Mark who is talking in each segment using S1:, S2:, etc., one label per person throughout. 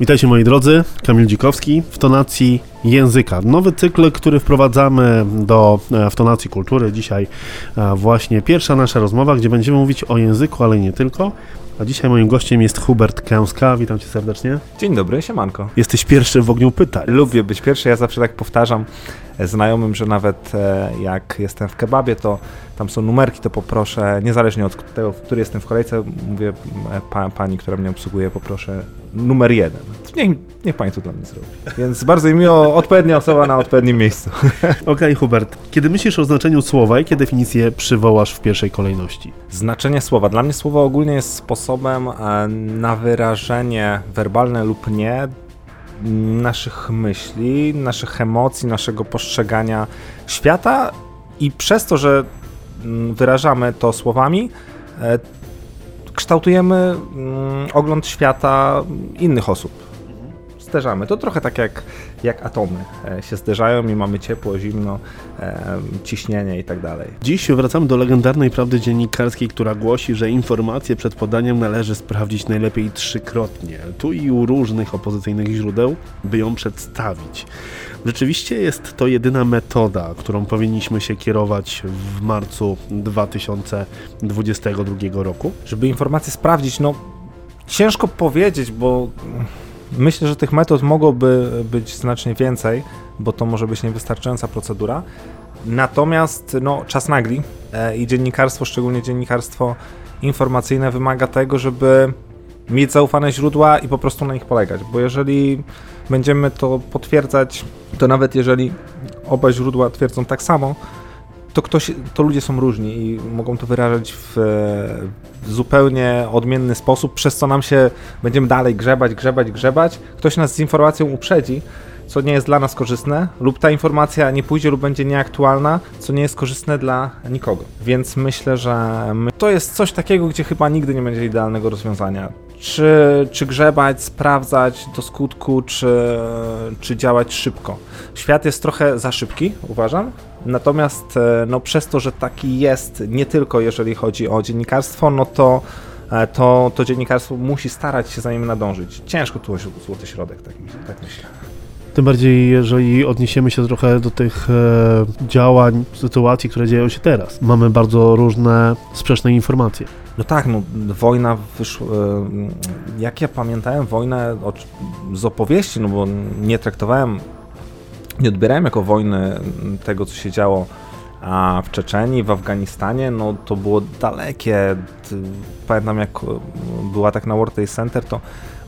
S1: Witajcie moi drodzy, Kamil Dzikowski w tonacji języka. Nowy cykl, który wprowadzamy do e, w tonacji kultury. Dzisiaj e, właśnie pierwsza nasza rozmowa, gdzie będziemy mówić o języku, ale nie tylko. A dzisiaj moim gościem jest Hubert Kęska. Witam cię serdecznie.
S2: Dzień dobry, siemanko.
S1: Jesteś pierwszy w ogniu pytań.
S2: Lubię być pierwszy, ja zawsze tak powtarzam znajomym, że nawet e, jak jestem w kebabie, to tam są numerki, to poproszę, niezależnie od tego, w której jestem w kolejce, mówię pa, pani, która mnie obsługuje, poproszę numer jeden. Niech, niech pani to dla mnie zrobi. Więc bardzo mi miło, odpowiednia osoba na odpowiednim miejscu.
S1: Okej, okay, Hubert, kiedy myślisz o znaczeniu słowa, jakie definicje przywołasz w pierwszej kolejności?
S2: Znaczenie słowa. Dla mnie słowo ogólnie jest sposobem e, na wyrażenie werbalne lub nie naszych myśli, naszych emocji, naszego postrzegania świata i przez to, że mm, wyrażamy to słowami, e, kształtujemy mm, ogląd świata innych osób zderzamy. To trochę tak jak, jak atomy e, się zderzają i mamy ciepło, zimno, e, ciśnienie i tak dalej.
S1: Dziś wracamy do legendarnej prawdy dziennikarskiej, która głosi, że informacje przed podaniem należy sprawdzić najlepiej trzykrotnie, tu i u różnych opozycyjnych źródeł, by ją przedstawić. Rzeczywiście jest to jedyna metoda, którą powinniśmy się kierować w marcu 2022 roku.
S2: Żeby informacje sprawdzić, no ciężko powiedzieć, bo Myślę, że tych metod mogłoby być znacznie więcej, bo to może być niewystarczająca procedura. Natomiast no, czas nagli e, i dziennikarstwo, szczególnie dziennikarstwo informacyjne, wymaga tego, żeby mieć zaufane źródła i po prostu na nich polegać, bo jeżeli będziemy to potwierdzać, to nawet jeżeli oba źródła twierdzą tak samo, to ktoś, to ludzie są różni i mogą to wyrażać w, zupełnie odmienny sposób, przez co nam się będziemy dalej grzebać, grzebać, grzebać. Ktoś nas z informacją uprzedzi, co nie jest dla nas korzystne, lub ta informacja nie pójdzie lub będzie nieaktualna, co nie jest korzystne dla nikogo. Więc myślę, że my... to jest coś takiego, gdzie chyba nigdy nie będzie idealnego rozwiązania. Czy, czy grzebać, sprawdzać do skutku, czy, czy działać szybko. Świat jest trochę za szybki, uważam, Natomiast e, no, przez to, że taki jest, nie tylko jeżeli chodzi o dziennikarstwo, no to, e, to, to dziennikarstwo musi starać się za nim nadążyć. Ciężko tu złoty środek, tak, tak myślę.
S1: Tym bardziej, jeżeli odniesiemy się trochę do tych e, działań, sytuacji, które dzieją się teraz. Mamy bardzo różne sprzeczne informacje.
S2: No tak, no wojna wyszła, e, jak ja pamiętałem wojnę z opowieści, no bo nie traktowałem nie odbierałem jako wojny tego, co się działo a w Czeczeni, w Afganistanie, no to było dalekie. Pamiętam, jak była tak na World Trade Center, to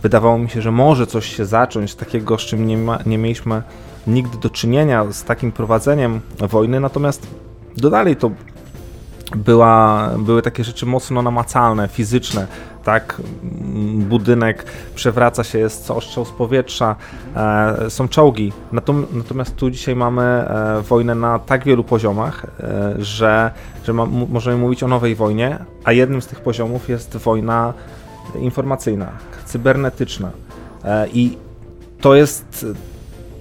S2: wydawało mi się, że może coś się zacząć takiego, z czym nie, ma, nie mieliśmy nigdy do czynienia z takim prowadzeniem wojny, natomiast do dalej to była, były takie rzeczy mocno namacalne, fizyczne, tak? Budynek przewraca się, jest ostrzał z powietrza, e, są czołgi. Natomiast tu dzisiaj mamy e, wojnę na tak wielu poziomach, e, że, że ma, możemy mówić o nowej wojnie, a jednym z tych poziomów jest wojna informacyjna, cybernetyczna. E, I to jest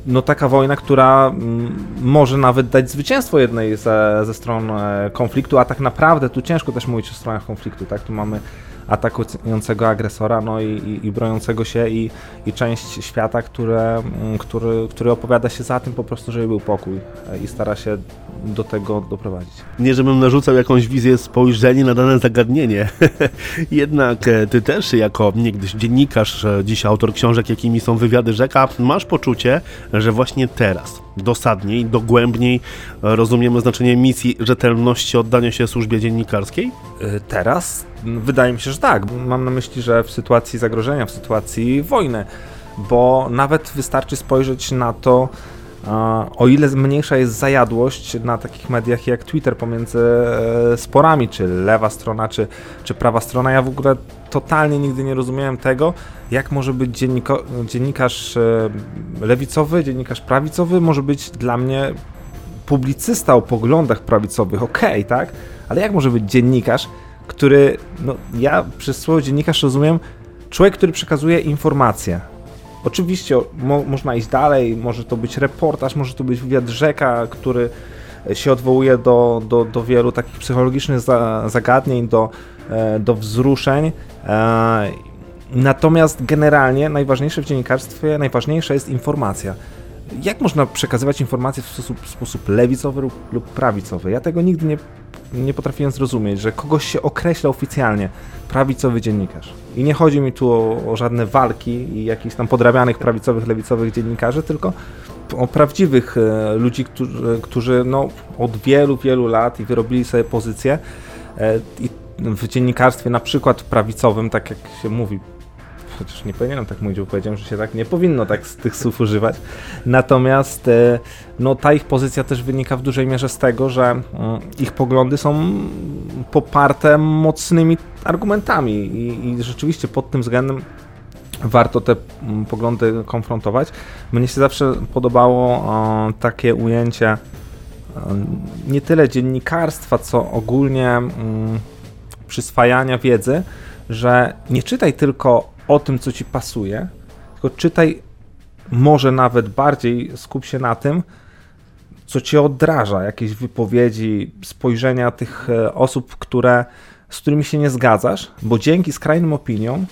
S2: no taka wojna, która mm, może nawet dać zwycięstwo jednej ze, ze stron e, konfliktu, a tak naprawdę tu ciężko też mówić o stronach konfliktu, tak? Tu mamy atakującego agresora, no i, i, i broniącego się i, i część świata, które, mm, który, który opowiada się za tym po prostu, żeby był pokój e, i stara się do tego doprowadzić.
S1: Nie, żebym narzucał jakąś wizję spojrzenia na dane zagadnienie. Jednak e, ty też jako niegdyś dziennikarz, e, dziś autor książek, jakimi są wywiady rzeka, masz poczucie, że właśnie teraz, dosadniej, dogłębniej rozumiemy znaczenie misji rzetelności oddania się służbie dziennikarskiej?
S2: Teraz Wydaje mi się, że tak. Mam na myśli, że w sytuacji zagrożenia, w sytuacji wojny, bo nawet wystarczy spojrzeć na to, o ile mniejsza jest zajadłość na takich mediach jak Twitter pomiędzy e, sporami, czy lewa strona, czy, czy prawa strona, ja w ogóle totalnie nigdy nie rozumiałem tego, jak może być dzienniko, dziennikarz e, lewicowy, dziennikarz prawicowy, może być dla mnie publicysta o poglądach prawicowych, okej, okay, tak? Ale jak może być dziennikarz, który, no ja przez słowo dziennikarz rozumiem, człowiek, który przekazuje informacje. Oczywiście mo można iść dalej, może to być reportaż, może to być wywiad rzeka, który się odwołuje do, do, do wielu takich psychologicznych za zagadnień, do, e, do wzruszeń. E, Natomiast generalnie najważniejsze w dziennikarstwie, najważniejsza jest informacja. Jak można przekazywać informacje w sposób, w sposób lewicowy lub, lub prawicowy? Ja tego nigdy nie, nie potrafiłem zrozumieć, że kogoś się określa oficjalnie prawicowy dziennikarz. I nie chodzi mi tu o, o żadne walki i jakichś tam podrabianych prawicowych, lewicowych dziennikarzy, tylko o prawdziwych e, ludzi, którzy, którzy no, od wielu, wielu lat i wyrobili sobie pozycję e, i w dziennikarstwie na przykład prawicowym, tak jak się mówi, chociaż nie powinienem tak mówić, bo powiedziałem, że się tak nie powinno tak z tych słów używać. Natomiast e, no, ta ich pozycja też wynika w dużej mierze z tego, że mm, ich poglądy są poparte mocnymi argumentami i, i rzeczywiście pod tym względem warto te mm, poglądy konfrontować. Mnie się zawsze podobało e, takie ujęcie e, nie tyle dziennikarstwa, co ogólnie mm, przyswajania wiedzy, że nie czytaj tylko o tym, co ci pasuje, tylko czytaj może nawet bardziej skup się na tym, co cię odraża, jakieś wypowiedzi, spojrzenia tych e, osób, które, z którymi się nie zgadzasz, bo dzięki skrajnym opiniom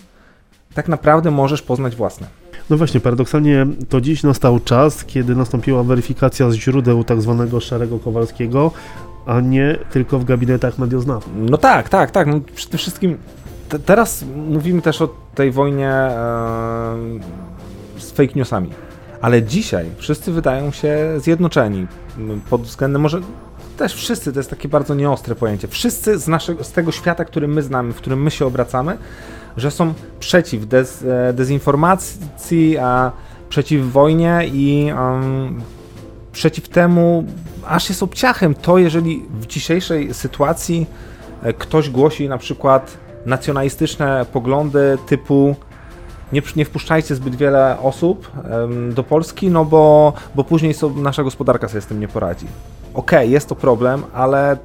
S2: tak naprawdę możesz poznać własne.
S1: No właśnie, paradoksalnie to dziś nastał czas, kiedy nastąpiła weryfikacja z źródeł tak zwanego szarego Kowalskiego, a nie tylko w gabinetach medioznawców.
S2: No tak, tak, tak. No przede wszystkim te, teraz mówimy też o tej wojnie e, z fake newsami. Ale dzisiaj wszyscy wydają się zjednoczeni pod względem może też wszyscy, to jest takie bardzo nieostre pojęcie. Wszyscy z, naszego, z tego świata, który my znamy, w którym my się obracamy, że są przeciw dez, e, dezinformacji, a przeciw wojnie i um, przeciw temu, aż jest obciachem to, jeżeli w dzisiejszej sytuacji e, ktoś głosi na przykład nacjonalistyczne poglądy typu nie, nie wpuszczajcie zbyt wiele osób do Polski, no bo, bo później so, nasza gospodarka sobie z tym nie poradzi. Okej, okay, jest to problem, ale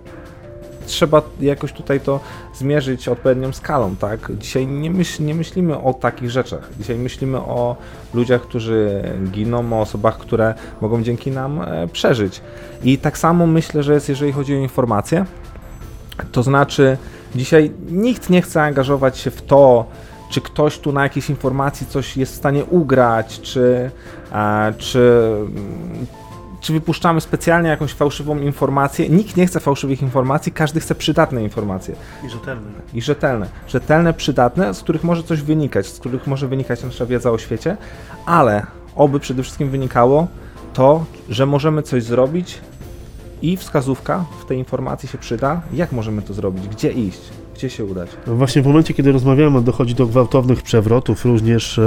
S2: trzeba jakoś tutaj to zmierzyć odpowiednią skalą, tak? Dzisiaj nie, myśl, nie myślimy o takich rzeczach. Dzisiaj myślimy o ludziach, którzy giną, o osobach, które mogą dzięki nam e, przeżyć. I tak samo myślę, że jest, jeżeli chodzi o informacje. To znaczy, dzisiaj nikt nie chce angażować się w to, czy ktoś tu na jakiejś informacji coś jest w stanie ugrać, czy, a, czy czy wypuszczamy specjalnie jakąś fałszywą informację. Nikt nie chce fałszywych informacji, każdy chce przydatne informacje.
S1: I rzetelne.
S2: I rzetelne. Rzetelne, przydatne, z których może coś wynikać, z których może wynikać nasza wiedza o świecie, ale oby przede wszystkim wynikało to, że możemy coś zrobić i wskazówka w tej informacji się przyda, jak możemy to zrobić, gdzie iść gdzie się udać?
S1: No właśnie w momencie, kiedy rozmawiamy, dochodzi do gwałtownych przewrotów, również e,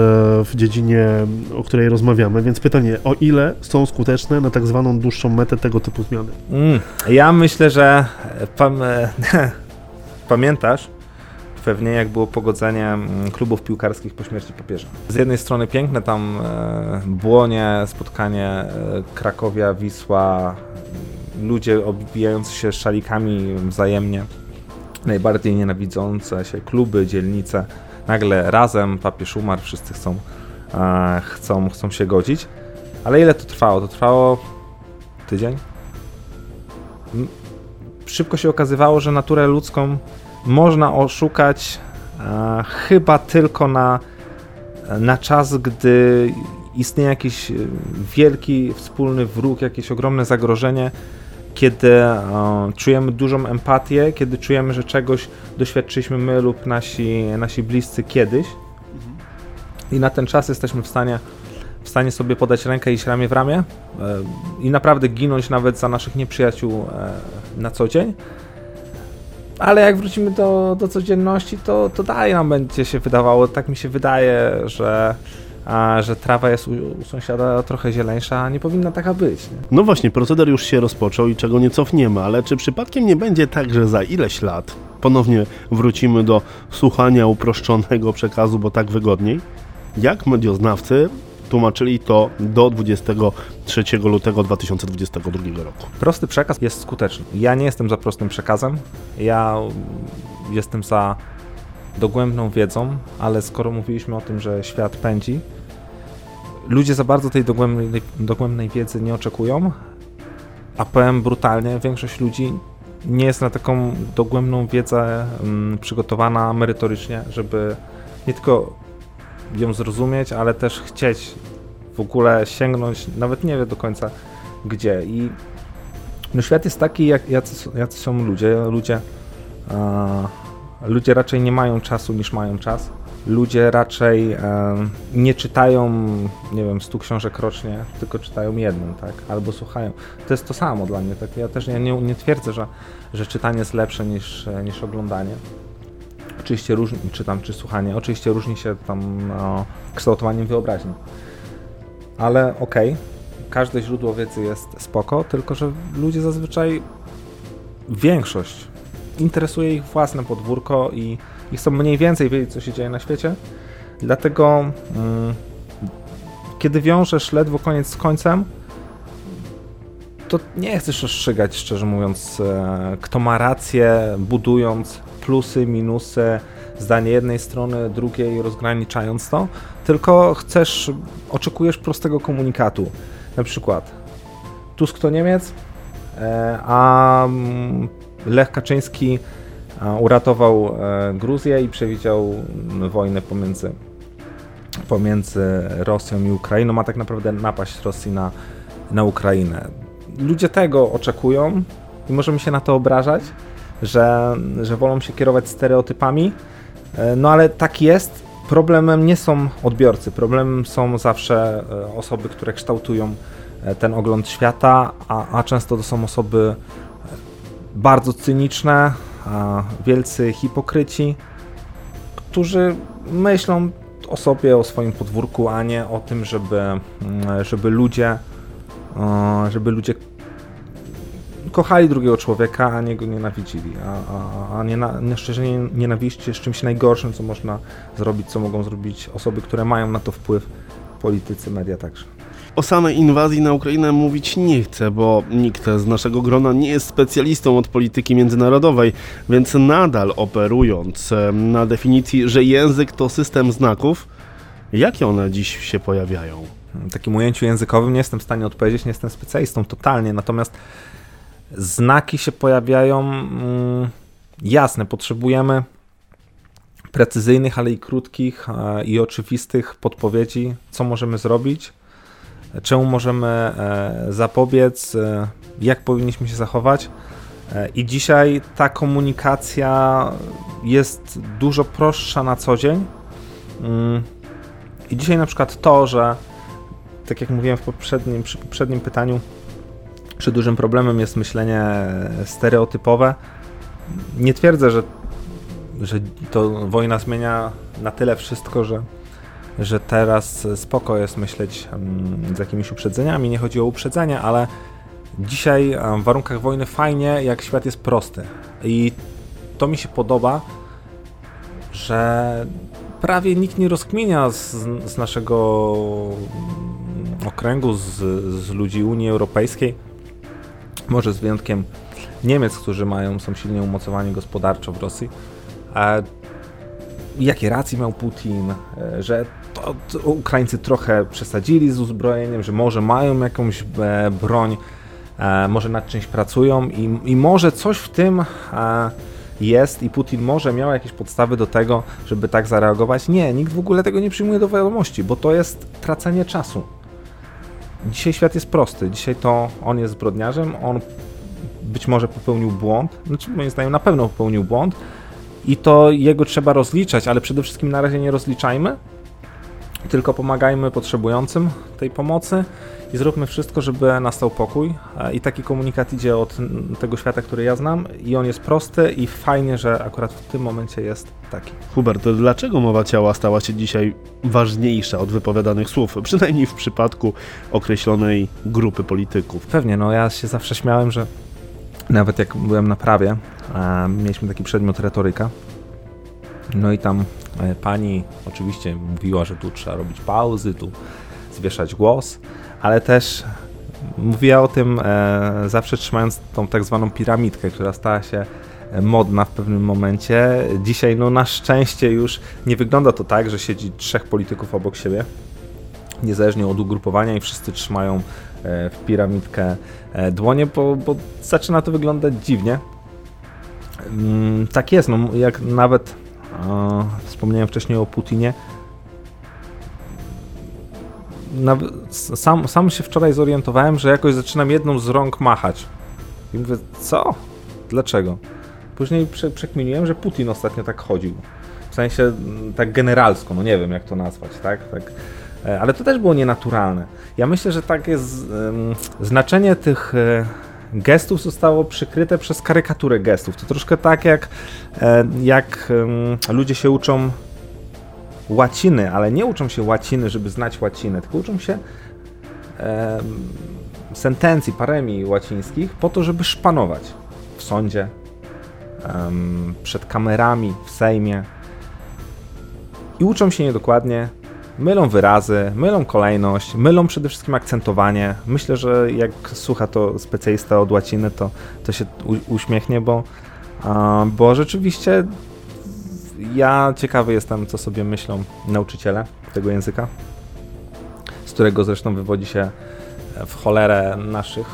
S1: w dziedzinie, o której rozmawiamy, więc pytanie, o ile są skuteczne na tak zwaną dłuższą metę tego typu zmiany?
S2: Mm, ja myślę, że pam pamiętasz, pewnie jak było pogodzenie mm, klubów piłkarskich po śmierci papieża. Z jednej strony piękne tam e, błonie, spotkanie e, Krakowia, Wisła, ludzie obijający się szalikami wzajemnie najbardziej nienawidzące się kluby, dzielnice, nagle razem, papież umarł, wszyscy chcą, e, chcą, chcą się godzić. Ale ile to trwało? To trwało tydzień? Szybko się okazywało, że naturę ludzką można oszukać e, chyba tylko na, na czas, gdy istnieje jakiś wielki wspólny wróg, jakieś ogromne zagrożenie, kiedy e, czujemy dużą empatię, kiedy czujemy, że czegoś doświadczyliśmy my lub nasi, nasi bliscy kiedyś i na ten czas jesteśmy w stanie, w stanie sobie podać rękę i iść ramię w ramię e, i naprawdę ginąć nawet za naszych nieprzyjaciół e, na co dzień. Ale jak wrócimy do, do codzienności, to, to dalej nam będzie się wydawało, tak mi się wydaje, że a że trawa jest u, u, sąsiada trochę zieleńsza, a nie powinna taka być. Nie?
S1: No właśnie, proceder już się rozpoczął i czego nie cofniemy, ale czy przypadkiem nie będzie tak, że za ileś lat ponownie wrócimy do słuchania uproszczonego przekazu, bo tak wygodniej? Jak medioznawcy tłumaczyli to do 23 lutego 2022 roku.
S2: Prosty przekaz jest skuteczny. Ja nie jestem za prostym przekazem. Ja jestem za dogłębną wiedzą, ale skoro mówiliśmy o tym, że świat pędzi, ludzie za bardzo tej dogłębnej, dogłębnej wiedzy nie oczekują, a powiem brutalnie, większość ludzi nie jest na taką dogłębną wiedzę um, przygotowana merytorycznie, żeby nie tylko ją zrozumieć, ale też chcieć w ogóle sięgnąć, nawet nie wie do końca gdzie. I no świat jest taki, jak, jacy, jacy są ludzie. Ludzie, ludzie raczej nie mają czasu niż mają czas. Ludzie raczej e, nie czytają, nie wiem, 100 książek rocznie, tylko czytają jedną, tak? Albo słuchają. To jest to samo dla mnie. Tak? Ja też nie, nie, nie twierdzę, że, że czytanie jest lepsze niż, niż oglądanie. Oczywiście różni, czytam czy słuchanie, oczywiście różni się tam no, kształtowaniem wyobraźni. Ale okej, okay, każde źródło wiedzy jest spoko, tylko że ludzie zazwyczaj większość interesuje ich własne podwórko i, i chcą mniej więcej wiedzieć, co się dzieje na świecie. Dlatego, mm, kiedy wiążesz ledwo koniec z końcem, to nie chcesz rozstrzygać, szczerze mówiąc, e, kto ma rację, budując plusy, minusy, zdanie jednej strony, drugiej, rozgraniczając to, tylko chcesz, oczekujesz prostego komunikatu. Na przykład Tusk to Niemiec, e, a mm, Lech Kaczyński uratował e, Gruzję i przewidział wojnę pomiędzy, pomiędzy Rosją i Ukrainą, a tak naprawdę napaść Rosji na, na Ukrainę. Ludzie tego oczekują i możemy się na to obrażać, że, że wolą się kierować stereotypami, e, no ale tak jest. Problemem nie są odbiorcy, problemem są zawsze e, osoby, które kształtują ten ogląd świata, a, a często to są osoby bardzo cyniczne, wielcy hipokryci, którzy myślą o sobie, o swoim podwórku, a nie o tym, żeby, mm, żeby ludzie żeby ludzie kochali drugiego człowieka, a nie go nienawidzili. A, a, a niena, szczerze nienawiść jest czymś najgorszym, co można zrobić, co mogą zrobić osoby, które mają na to wpływ, politycy, media także.
S1: O samej inwazji na Ukrainę mówić nie chcę, bo nikt z naszego grona nie jest specjalistą od polityki międzynarodowej, więc nadal operując na definicji, że język to system znaków, jakie one dziś się pojawiają?
S2: W takim ujęciu językowym nie jestem w stanie odpowiedzieć, nie jestem specjalistą totalnie, natomiast znaki się pojawiają mm, jasne, potrzebujemy precyzyjnych, ale i krótkich e, i oczywistych podpowiedzi, co możemy zrobić, czemu możemy e, zapobiec, e, jak powinniśmy się zachować. I dzisiaj ta komunikacja jest dużo prostsza na co dzień. Mm, I dzisiaj na przykład to, że tak jak mówiłem w poprzednim, przy poprzednim pytaniu, czy dużym problemem jest myślenie stereotypowe. Nie twierdzę, że, że to wojna zmienia na tyle wszystko, że, że teraz spoko jest myśleć mm, z jakimiś uprzedzeniami. Nie chodzi o uprzedzenie, ale dzisiaj w warunkach wojny fajnie, jak świat jest prosty. I to mi się podoba, że prawie nikt nie rozkminia z, z naszego okręgu, z, z ludzi Unii Europejskiej, może z wyjątkiem Niemiec, którzy mają, są silnie umocowani gospodarczo w Rosji, e, jakie racje miał Putin, e, że Ukraińcy trochę przesadzili z uzbrojeniem, że może mają jakąś e, broń, e, może nad czymś pracują i, i może coś w tym e, jest i Putin może miał jakieś podstawy do tego, żeby tak zareagować. Nie, nikt w ogóle tego nie przyjmuje do wiadomości, bo to jest tracenie czasu. Dzisiaj świat jest prosty. Dzisiaj to on jest zbrodniarzem, on być może popełnił błąd, znaczy moim zdaniem na pewno popełnił błąd i to jego trzeba rozliczać, ale przede wszystkim na razie nie rozliczajmy, tylko pomagajmy potrzebującym tej pomocy i zróbmy wszystko, żeby nastał pokój. I taki komunikat idzie od tego świata, który ja znam, i on jest prosty i fajnie, że akurat w tym momencie jest taki.
S1: Hubert, dlaczego mowa ciała stała się dzisiaj ważniejsza od wypowiadanych słów, przynajmniej w przypadku określonej grupy polityków?
S2: Pewnie, no ja się zawsze śmiałem, że nawet jak byłem na prawie, mieliśmy taki przedmiot retoryka. No i tam e, pani oczywiście mówiła, że tu trzeba robić pauzy, tu zwieszać głos, ale też mówiła o tym e, zawsze trzymając tą tak zwaną piramidkę, która stała się e, modna w pewnym momencie. Dzisiaj no na szczęście już nie wygląda to tak, że siedzi trzech polityków obok siebie, niezależnie od ugrupowania i wszyscy trzymają e, w piramidkę e, dłonie, bo, bo zaczyna to wyglądać dziwnie. Mm, tak jest, no jak nawet wspomniałem wcześniej o Putinie, sam, sam się wczoraj zorientowałem, że jakoś zaczynam jedną z rąk machać. I mówię, co? Dlaczego? Później prze, przekminiłem, że Putin ostatnio tak chodził. W sensie mm, tak generalsko, no nie wiem jak to nazwać, tak? tak. E, ale to też było nienaturalne. Ja myślę, że tak jest znaczenie tych e, gestów zostało przykryte przez karykaturę gestów. To troszkę tak jak, e, jak ludzie się uczą łaciny, ale nie uczą się łaciny, żeby znać łacinę, tylko uczą się sentencji, paremii łacińskich po to, żeby szpanować w sądzie, przed kamerami, w Sejmie. I uczą się niedokładnie, mylą wyrazy, mylą kolejność, mylą przede wszystkim akcentowanie. Myślę, że jak słucha to specjalista od łaciny, to, to się uśmiechnie, bo, bo rzeczywiście ja ciekawy jestem, co sobie myślą nauczyciele tego języka, z którego zresztą wywodzi się w cholerę naszych,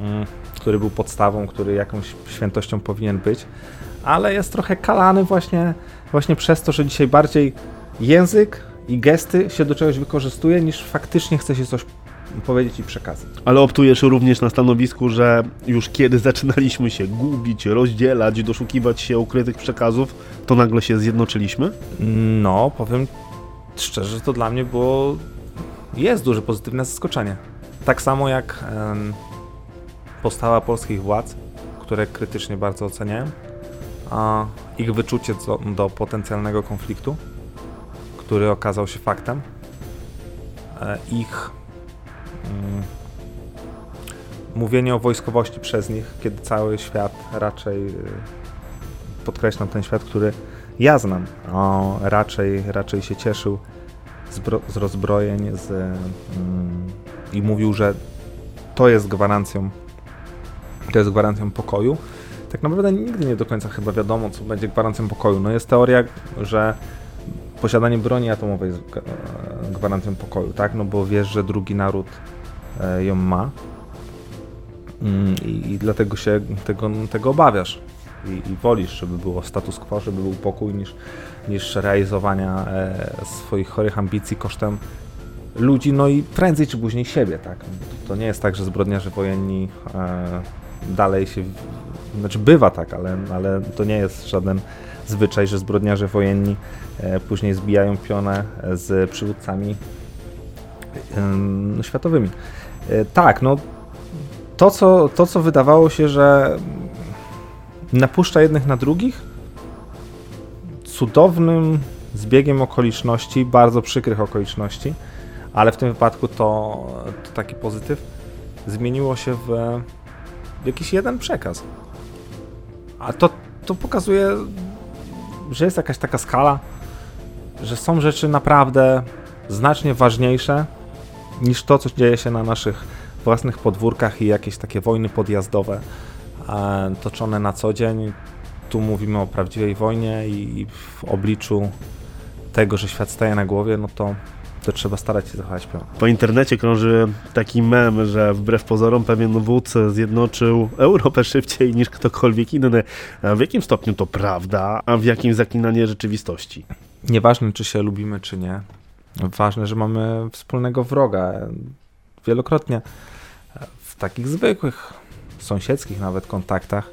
S2: mm, który był podstawą, który jakąś świętością powinien być, ale jest trochę kalany właśnie, właśnie przez to, że dzisiaj bardziej język i gesty się do czegoś wykorzystuje, niż faktycznie chce się coś powiedzieć i przekazać.
S1: Ale optujesz również na stanowisku, że już kiedy zaczynaliśmy się gubić, rozdzielać, doszukiwać się ukrytych przekazów, to nagle się zjednoczyliśmy?
S2: No, powiem szczerze, że to dla mnie było. Jest duże pozytywne zaskoczenie. Tak samo jak postawa polskich władz, które krytycznie bardzo oceniałem, a ich wyczucie do, do potencjalnego konfliktu, który okazał się faktem, e, ich Mm. mówienie o wojskowości przez nich, kiedy cały świat raczej, y, podkreślam ten świat, który ja znam, o, raczej, raczej się cieszył z, z rozbrojeń z, mm, i mówił, że to jest gwarancją to jest gwarancją pokoju. Tak naprawdę nigdy nie do końca chyba wiadomo, co będzie gwarancją pokoju. No jest teoria, że posiadanie broni atomowej jest gwarancją pokoju, tak? No bo wiesz, że drugi naród E, ją ma. Mm, I, i dlatego się tego, tego obawiasz. I, I, wolisz, żeby było status quo, żeby był pokój, niż, niż realizowania e, swoich chorych ambicji kosztem ludzi, no i prędzej czy później siebie, tak? To nie jest tak, że zbrodniarze wojenni e, dalej się, znaczy bywa tak, ale, ale to nie jest żaden zwyczaj, że zbrodniarze wojenni e, później zbijają pionę z przywódcami e, światowymi. E, tak, no to co, to, co wydawało się, że napuszcza jednych na drugich, cudownym zbiegiem okoliczności, bardzo przykrych okoliczności, ale w tym wypadku to, to taki pozytyw, zmieniło się w jakiś jeden przekaz. A to, to pokazuje, że jest jakaś taka skala, że są rzeczy naprawdę znacznie ważniejsze niż to, co dzieje się na naszych własnych podwórkach i jakieś takie wojny podjazdowe e, toczone na co dzień. Tu mówimy o prawdziwej wojnie i w obliczu tego, że świat staje na głowie, no to, to trzeba starać się zachować pion.
S1: Po internecie krąży taki mem, że wbrew pozorom pewien wódz zjednoczył Europę szybciej niż ktokolwiek inny. A w jakim stopniu to prawda, a w jakim zaklinanie rzeczywistości?
S2: Nieważne, czy się lubimy, czy nie, Ważne, że mamy wspólnego wroga. Wielokrotnie w takich zwykłych, sąsiedzkich nawet kontaktach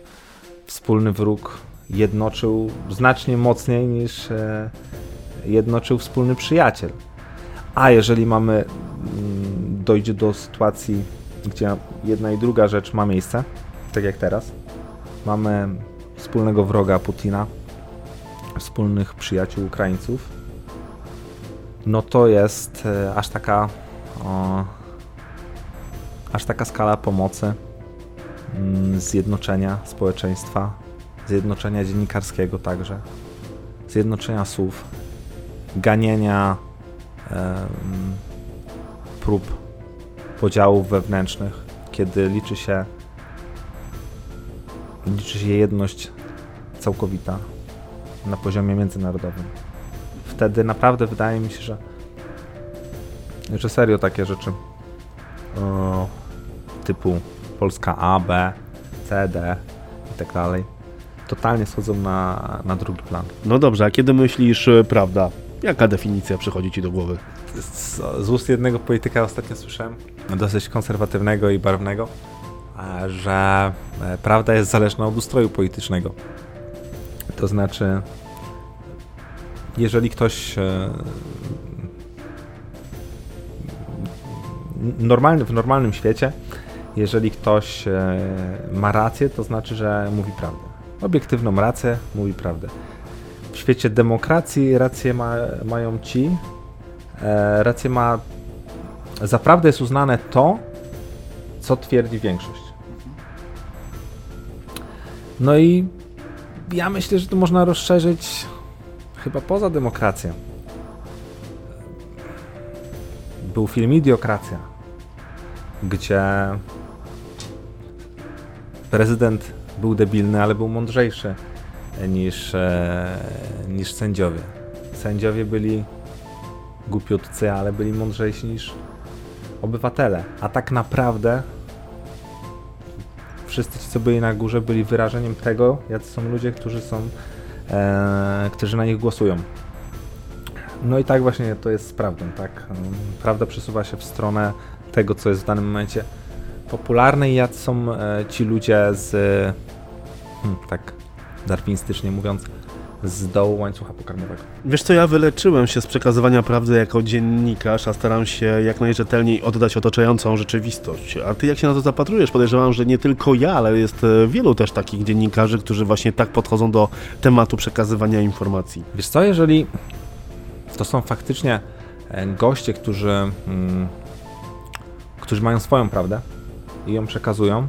S2: wspólny wróg jednoczył znacznie mocniej niż e, jednoczył wspólny przyjaciel. A jeżeli mamy, mm, dojdzie do sytuacji, gdzie jedna i druga rzecz ma miejsce, tak jak teraz, mamy wspólnego wroga Putina, wspólnych przyjaciół Ukraińców, no to jest e, aż taka o, aż taka skala pomocy, mm, zjednoczenia społeczeństwa, zjednoczenia dziennikarskiego także, zjednoczenia słów, ganienia prób podziałów wewnętrznych, kiedy liczy się liczy się jedność całkowita na poziomie międzynarodowym wtedy naprawdę wydaje mi się, że że serio takie rzeczy o, typu Polska A, B, C, D i tak dalej totalnie schodzą na, na drugi plan.
S1: No dobrze, a kiedy myślisz, e, prawda, Jaka definicja przychodzi Ci do głowy?
S2: Z, z ust jednego polityka ostatnio słyszałem, dosyć konserwatywnego i barwnego, e, że e, prawda jest zależna od ustroju politycznego. To znaczy, jeżeli ktoś e, normalny, w normalnym świecie, jeżeli ktoś ma rację, to znaczy, że mówi prawdę. Obiektywną rację, mówi prawdę. W świecie demokracji rację ma, mają ci, e, rację ma, za prawdę jest uznane to, co twierdzi większość. No i ja myślę, że to można rozszerzyć chyba poza demokrację. Był film Idiokracja, gdzie prezydent był debilny, ale był mądrzejszy niż, e, niż sędziowie. Sędziowie byli głupiutcy, ale byli mądrzejsi niż obywatele. A tak naprawdę wszyscy ci, co byli na górze, byli wyrażeniem tego, jacy są ludzie, którzy są, e, którzy na nich głosują. No i tak właśnie to jest z prawdą, tak? Prawda przesuwa się w stronę tego, co jest w danym momencie popularne i jacy są e, ci ludzie z, hmm, tak darwinistycznie mówiąc, z dołu łańcucha pokarmowego.
S1: Wiesz co, ja wyleczyłem się z przekazywania prawdy jako dziennikarz, a staram się jak najrzetelniej oddać otaczającą rzeczywistość. A ty jak się na to zapatrujesz? Podejrzewam, że nie tylko ja, ale jest e, wielu też takich dziennikarzy, którzy właśnie tak podchodzą do tematu przekazywania informacji.
S2: Wiesz co, jeżeli to są faktycznie e, goście, którzy, mm, którzy mają swoją prawdę i ją przekazują,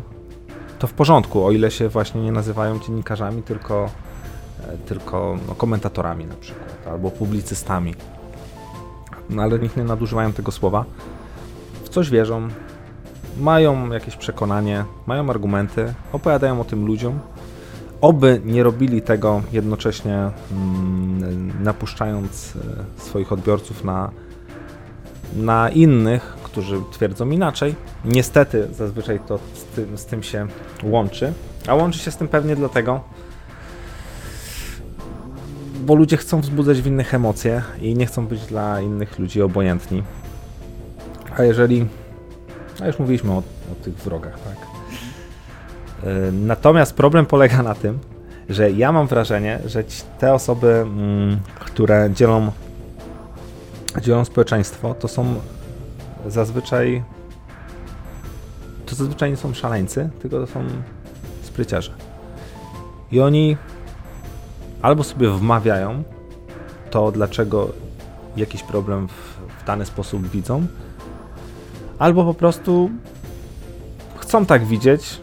S2: to w porządku, o ile się właśnie nie nazywają dziennikarzami, tylko, e, tylko no, komentatorami na przykład, albo publicystami. No ale nikt nie nadużywają tego słowa. W coś wierzą, mają jakieś przekonanie, mają argumenty, opowiadają o tym ludziom. Oby nie robili tego jednocześnie mm, napuszczając e, swoich odbiorców na, na innych, którzy twierdzą inaczej. Niestety zazwyczaj to z tym, z tym się łączy, a łączy się z tym pewnie dlatego, bo ludzie chcą wzbudzać w innych emocje i nie chcą być dla innych ludzi obojętni. A jeżeli. A już mówiliśmy o, o tych wrogach, tak? E, natomiast problem polega na tym, że ja mam wrażenie, że te osoby, mm, które dzielą, dzielą społeczeństwo, to są zazwyczaj to zazwyczaj nie są szaleńcy, tylko to są spryciarze. I oni albo sobie wmawiają to, dlaczego jakiś problem w, w dany sposób widzą, albo po prostu chcą tak widzieć,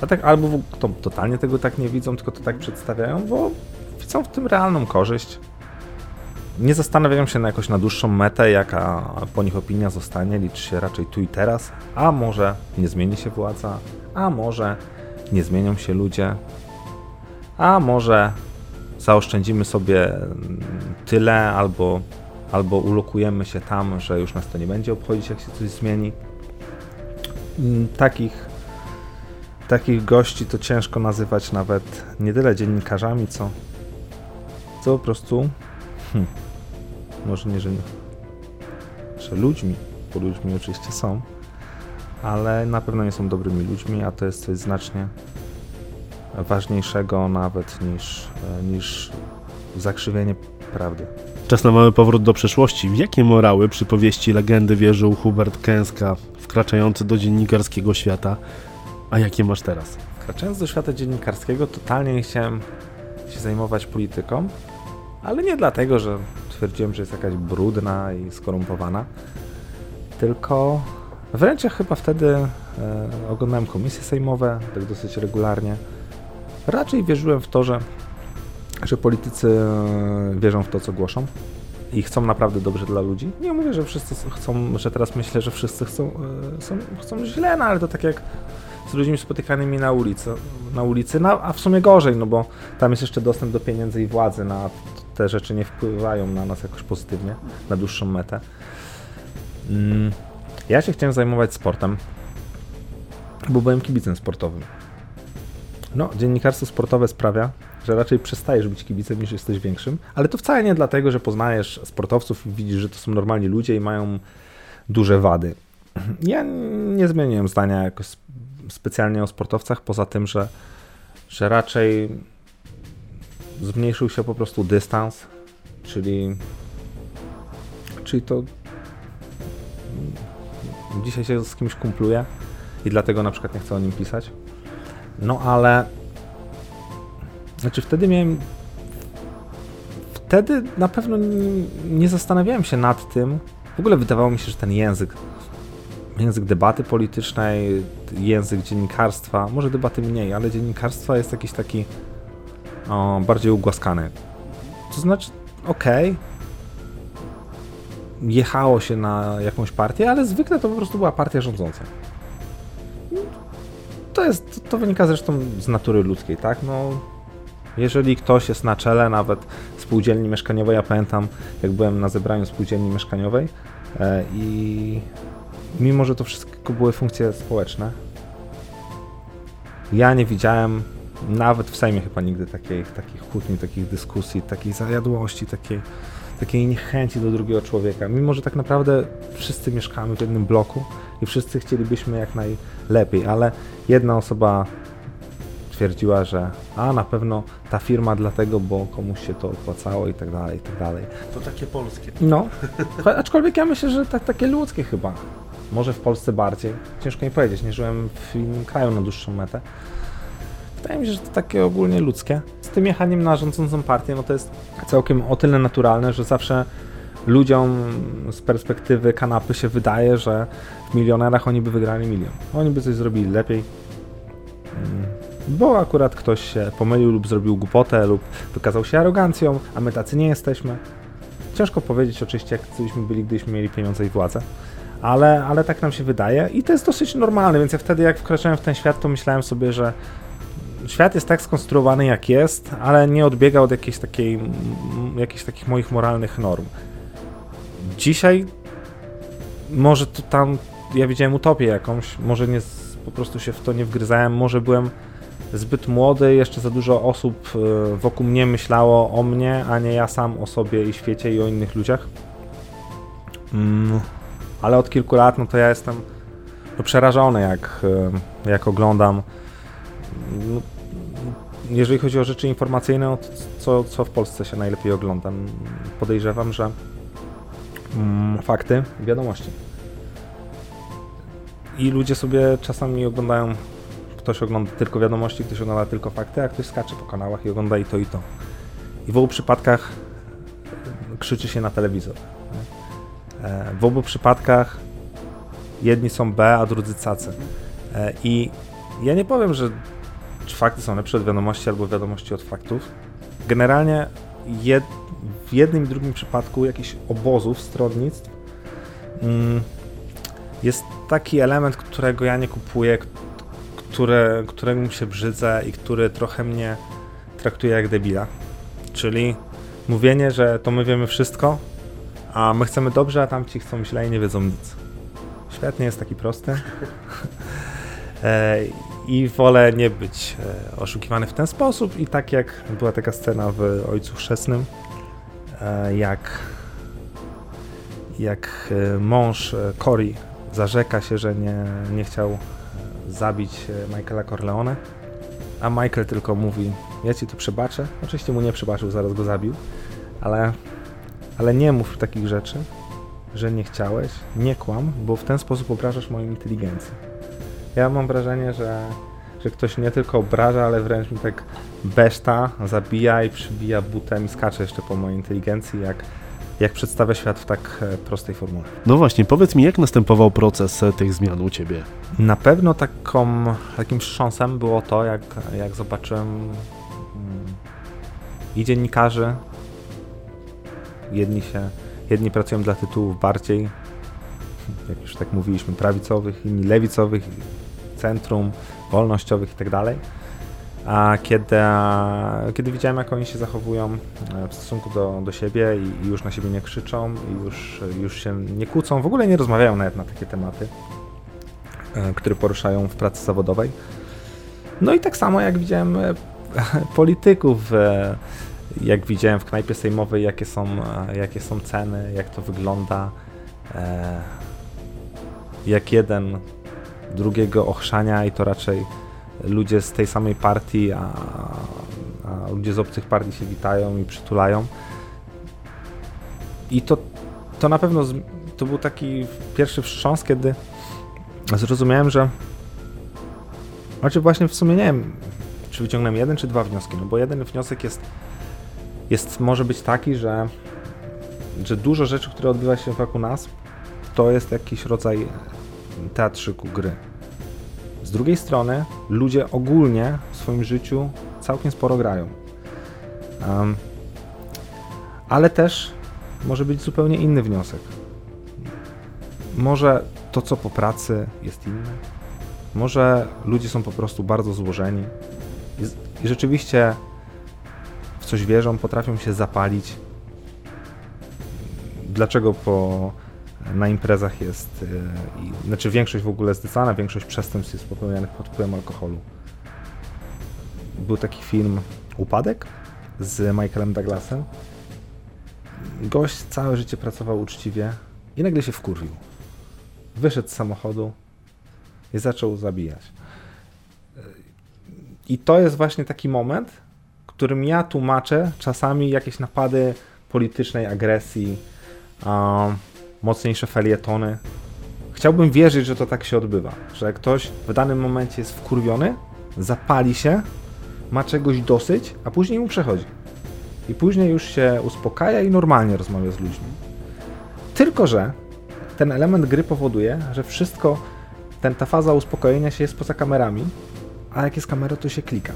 S2: a tak albo to, totalnie tego tak nie widzą, tylko to tak przedstawiają, bo widzą w tym realną korzyść nie zastanawiają się na jakoś na dłuższą metę, jaka po nich opinia zostanie, liczy się raczej tu i teraz, a może nie zmieni się władza, a może nie zmienią się ludzie, a może zaoszczędzimy sobie tyle albo, albo ulokujemy się tam, że już nas to nie będzie obchodzić, jak się coś zmieni. Mm, takich, takich gości to ciężko nazywać nawet nie tyle dziennikarzami, co, co po prostu hmm, może nie, że, że ludźmi, bo ludźmi oczywiście są, ale na pewno nie są dobrymi ludźmi, a to jest coś znacznie ważniejszego nawet niż, niż zakrzywienie prawdy.
S1: Czas na mały powrót do przeszłości. W jakie morały przypowieści legendy wierzył Hubert Kęska, wkraczający do dziennikarskiego świata, a jakie masz teraz?
S2: Wkraczając do świata dziennikarskiego, totalnie nie chciałem się zajmować polityką, ale nie dlatego, że twierdziłem, że jest jakaś brudna i skorumpowana, tylko wręcz ja chyba wtedy e, oglądałem komisje sejmowe, tak dosyć regularnie. Raczej wierzyłem w to, że, że politycy e, wierzą w to, co głoszą i chcą naprawdę dobrze dla ludzi. Nie mówię, że wszyscy chcą, że teraz myślę, że wszyscy chcą, e, są, chcą źle, no ale to tak jak z ludźmi spotykanymi na ulicy, na ulicy no, a w sumie gorzej, no bo tam jest jeszcze dostęp do pieniędzy i władzy, na te rzeczy nie wpływają na nas jakoś pozytywnie, na dłuższą metę. Mm, ja się chciałem zajmować sportem, bo byłem kibicem sportowym. No, dziennikarstwo sportowe sprawia, że raczej przestajesz być kibicem niż jesteś większym, ale to wcale nie dlatego, że poznajesz sportowców i widzisz, że to są normalni ludzie i mają duże wady. Ja nie zmieniłem zdania jakoś specjalnie o sportowcach, poza tym, że, że raczej zmniejszył się po prostu dystans, czyli, czyli to dzisiaj się z kimś kumpluję i dlatego na przykład nie chcę o nim pisać. No ale znaczy wtedy miałem wtedy na pewno nie zastanawiałem się nad tym. W ogóle wydawało mi się, że ten język język debaty politycznej, język dziennikarstwa, może debaty mniej, ale dziennikarstwa jest jakiś taki o, bardziej ugłaskany. To znaczy, okej, okay, jechało się na jakąś partię, ale zwykle to po prostu była partia rządząca. To jest, to wynika zresztą z natury ludzkiej, tak? No, jeżeli ktoś jest na czele nawet spółdzielni mieszkaniowej, ja pamiętam, jak byłem na zebraniu spółdzielni mieszkaniowej e, i mimo, że to wszystko były funkcje społeczne, ja nie widziałem nawet w Sejmie chyba nigdy takiej, takich kłótni, takich dyskusji, takiej zajadłości, takiej, takiej niechęci do drugiego człowieka. Mimo, że tak naprawdę wszyscy mieszkamy w jednym bloku i wszyscy chcielibyśmy jak najlepiej, ale jedna osoba twierdziła, że a na pewno ta firma dlatego, bo komuś się to opłacało i tak dalej, i tak dalej.
S1: To takie polskie.
S2: No, aczkolwiek ja myślę, że tak, takie ludzkie chyba. Może w Polsce bardziej. Ciężko mi powiedzieć, nie żyłem w innym kraju na dłuższą metę. Wydaje mi się, że to takie ogólnie ludzkie. Z tym jechaniem na rządzącą partię, no to jest całkiem o tyle naturalne, że zawsze ludziom z perspektywy kanapy się wydaje, że w milionerach oni by wygrali milion. Oni by coś zrobili lepiej. Mm, bo akurat ktoś się pomylił lub zrobił głupotę lub wykazał się arogancją, a my tacy nie jesteśmy. Ciężko powiedzieć oczywiście, jak byśmy byli, gdybyśmy mieli pieniądze i władzę ale, ale tak nam się wydaje i to jest dosyć normalne, więc ja wtedy jak wkraczałem w ten świat, to myślałem sobie, że świat jest tak skonstruowany jak jest, ale nie odbiega od jakiejś takiej, jakichś takich moich moralnych norm. Dzisiaj może to tam, ja widziałem utopię jakąś, może nie, po prostu się w to nie wgryzałem, może byłem zbyt młody, jeszcze za dużo osób e, wokół mnie myślało o mnie, a nie ja sam o sobie i świecie i o innych ludziach. Mm ale od kilku lat no to ja jestem no, przerażony, jak, e, jak oglądam. Jeżeli chodzi o rzeczy informacyjne, co, co w Polsce się najlepiej ogląda? Podejrzewam, że mm, fakty, wiadomości. I ludzie sobie czasami oglądają, ktoś ogląda tylko wiadomości, ktoś ogląda tylko fakty, a ktoś skacze po kanałach i ogląda i to i to. I w obu przypadkach krzyczy się na telewizor. E, w obu przypadkach jedni są B, a drudzy cacy. E, I ja nie powiem, że fakty są lepsze od wiadomości albo wiadomości od faktów. Generalnie jed, w jednym i drugim przypadku jakichś obozów, stronnictw mm, jest taki element, którego ja nie kupuję, które, którego mi się brzydzę i który trochę mnie traktuje jak debila. Czyli mówienie, że to my wiemy wszystko, a my chcemy dobrze, a tamci chcą źle i nie wiedzą nic. Świat nie jest taki prosty. I wolę nie być e, oszukiwany w ten sposób. I tak jak była taka scena w Ojcu Chrzestnym, e, jak, jak e, mąż Cory zarzeka się, że nie, nie chciał zabić Michaela Corleone, a Michael tylko mówi, ja ci to przebaczę. Oczywiście mu nie przebaczył, zaraz go zabił, ale ale nie mów takich rzeczy, że nie chciałeś, nie kłam, bo w ten sposób obrażasz moją inteligencję. Ja mam wrażenie, że, że ktoś nie tylko obraża, ale wręcz mi tak beszta, zabija i przybija butem i skacze jeszcze po mojej inteligencji, jak, jak przedstawia świat w tak e, prostej formule.
S1: No właśnie, powiedz mi, jak następował proces e, tych zmian u Ciebie?
S2: Na pewno taką, takim wstrząsem było to, jak, jak zobaczyłem mm, i dziennikarzy, jedni się, jedni pracują dla tytułów bardziej, jak już tak mówiliśmy, prawicowych, inni lewicowych, centrum, wolnościowych itd. Tak a kiedy, kiedy widziałem, jak oni się zachowują e, w stosunku do, do siebie i, już na siebie nie krzyczą, już, już się nie kłócą, w ogóle nie rozmawiają nawet na takie tematy, e, które poruszają w pracy zawodowej. No i tak samo jak widziałem e, polityków, e, jak widziałem w knajpie sejmowej, jakie są, e, jakie są ceny, jak to wygląda, e, jak jeden drugiego ochrzania i to raczej ludzie z tej samej partii, a, a ludzie z obcych partii się witają i przytulają. I to, to na pewno to był taki pierwszy wstrząs, kiedy zrozumiałem, że znaczy właśnie w sumie nie wiem, czy wyciągnąłem jeden czy dwa wnioski, no bo jeden wniosek jest, jest może być taki, że, że dużo rzeczy, które odbywa się wokół nas, to jest jakiś rodzaj teatrzyku gry. Z drugiej strony, ludzie ogólnie w swoim życiu całkiem sporo grają. Um, ale też może być zupełnie inny wniosek. Może to, co po pracy, jest inne. Może ludzie są po prostu bardzo złożeni i, i rzeczywiście w coś wierzą, potrafią się zapalić. Dlaczego po na imprezach jest, yy, znaczy większość w ogóle zdecydowana większość przestępstw jest popełnianych pod wpływem alkoholu. Był taki film Upadek z Michaelem Douglasem. Gość całe życie pracował uczciwie i nagle się wkurwił. Wyszedł z samochodu i zaczął zabijać. I to jest właśnie taki moment, którym ja tłumaczę czasami jakieś napady politycznej agresji, um, mocniejsze felietony. Chciałbym wierzyć, że to tak się odbywa, że ktoś w danym momencie jest wkurwiony, zapali się, ma czegoś dosyć, a później mu przechodzi. I później już się uspokaja i normalnie rozmawia z ludźmi. Tylko, że ten element gry powoduje, że wszystko, ten, ta faza uspokojenia się jest poza kamerami, a jak jest kamera, to się klika.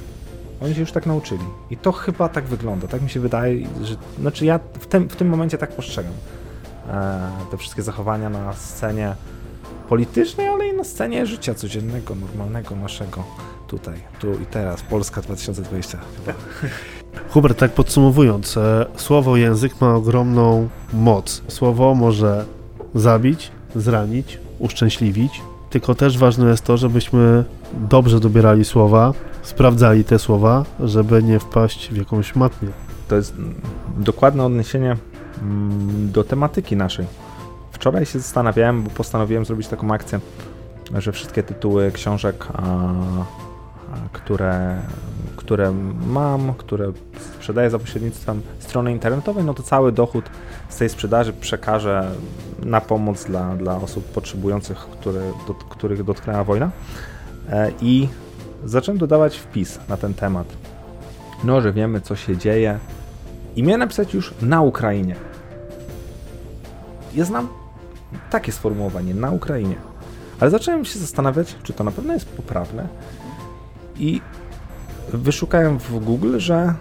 S2: Oni się już tak nauczyli. I to chyba tak wygląda. Tak mi się wydaje, że. Znaczy, ja w tym, w tym momencie tak postrzegam te wszystkie zachowania na scenie politycznej, ale i na scenie życia codziennego, normalnego naszego tutaj, tu i teraz. Polska 2020 chyba.
S1: Hubert, tak podsumowując, e, słowo język ma ogromną moc. Słowo może zabić, zranić, uszczęśliwić, tylko też ważne jest to, żebyśmy dobrze dobierali słowa, sprawdzali te słowa, żeby nie wpaść w jakąś matnię.
S2: To jest dokładne odniesienie do tematyki naszej. Wczoraj się zastanawiałem, bo postanowiłem zrobić taką akcję, że wszystkie tytuły książek, a, a, które, które mam, które sprzedaję za pośrednictwem strony internetowej, no to cały dochód z tej sprzedaży przekażę na pomoc dla, dla osób potrzebujących, które, do, których dotknęła wojna. E, I zacząłem dodawać wpis na ten temat. No, że wiemy, co się dzieje. I miałem napisać już na Ukrainie. Ja znam takie sformułowanie, na Ukrainie. Ale zacząłem się zastanawiać, czy to na pewno jest poprawne. I wyszukałem w Google, że,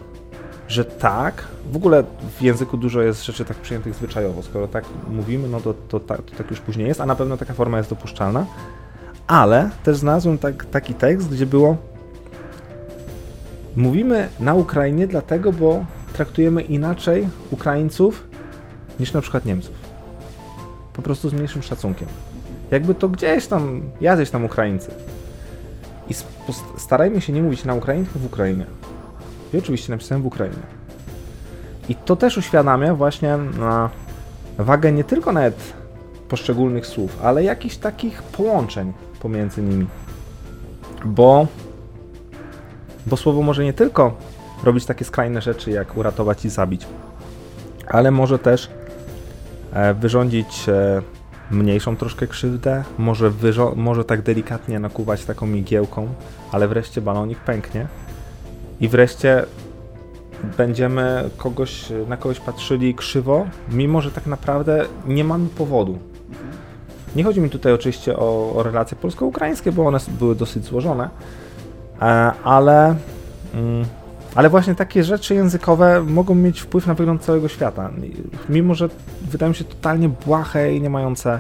S2: że tak. W ogóle w języku dużo jest rzeczy tak przyjętych zwyczajowo. Skoro tak mówimy, no to, to, tak, to tak już później jest, a na pewno taka forma jest dopuszczalna. Ale też znalazłem tak, taki tekst, gdzie było Mówimy na Ukrainie dlatego, bo traktujemy inaczej Ukraińców niż na przykład Niemców. Po prostu z mniejszym szacunkiem. Jakby to gdzieś tam, jacyś tam Ukraińcy. I starajmy się nie mówić na Ukrainie, tylko w Ukrainie. I oczywiście napisałem w Ukrainie. I to też uświadamia właśnie na wagę nie tylko nawet poszczególnych słów, ale jakichś takich połączeń pomiędzy nimi. Bo, bo słowo może nie tylko robić takie skrajne rzeczy, jak uratować i zabić, ale może też e, wyrządzić e, mniejszą troszkę krzywdę, może, może tak delikatnie nakuwać taką migiełką, ale wreszcie balonik pęknie i wreszcie będziemy kogoś, na kogoś patrzyli krzywo, mimo że tak naprawdę nie mamy powodu. Nie chodzi mi tutaj oczywiście o, o relacje polsko-ukraińskie, bo one były dosyć złożone, e, ale, mm, ale właśnie takie rzeczy językowe mogą mieć wpływ na wygląd całego świata. Mimo, że wydają się totalnie błahe i nie mające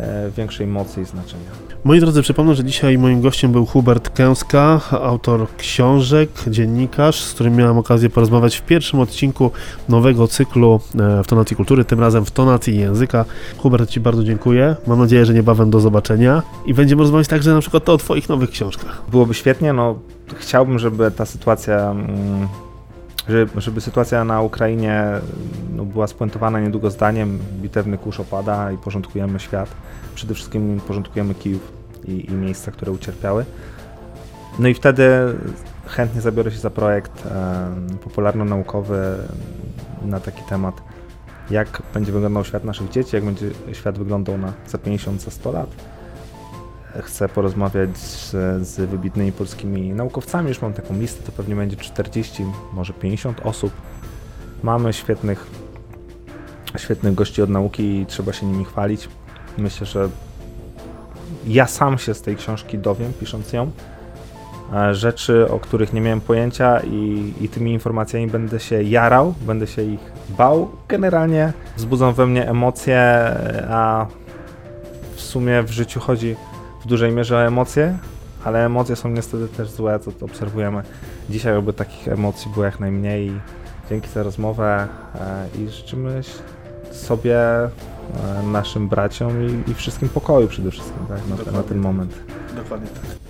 S2: e, większej mocy i znaczenia.
S1: Moi drodzy, przypomnę, że dzisiaj moim gościem był Hubert Kęska, autor książek, dziennikarz, z którym miałem okazję porozmawiać w pierwszym odcinku nowego cyklu e, w Tonacji Kultury, tym razem w Tonacji Języka. Hubert, Ci bardzo dziękuję. Mam nadzieję, że niebawem do zobaczenia i będziemy rozmawiać także na przykład o Twoich nowych książkach.
S2: Byłoby świetnie, no chciałbym, żeby ta sytuacja, mm, żeby, sytuacja na Ukrainie no, była spuentowana niedługo zdaniem bitewny kurz opada i porządkujemy świat. Przede wszystkim porządkujemy Kijów i, i miejsca, które ucierpiały. No i wtedy chętnie zabiorę się za projekt e, popularno-naukowy na taki temat, jak będzie wyglądał świat naszych dzieci, jak będzie świat wyglądał na, za 50, za 100 lat. Chcę porozmawiać z, z wybitnymi polskimi naukowcami, już mam taką listę, to pewnie będzie 40, może 50 osób. Mamy świetnych, świetnych gości od nauki i trzeba się nimi chwalić. Myślę, że ja sam się z tej książki dowiem, pisząc ją e, rzeczy, o których nie miałem pojęcia i, i tymi informacjami będę się jarał, będę się ich bał. Generalnie wzbudzą we mnie emocje, a w sumie w życiu chodzi w dużej mierze o emocje, ale emocje są niestety też złe, to, to obserwujemy. Dzisiaj oby takich emocji było jak najmniej. Dzięki za rozmowę e, i życzymy sobie, e, naszym braciom i, i wszystkim pokoju przede wszystkim tak, na, na ten moment.
S1: Dokładnie tak.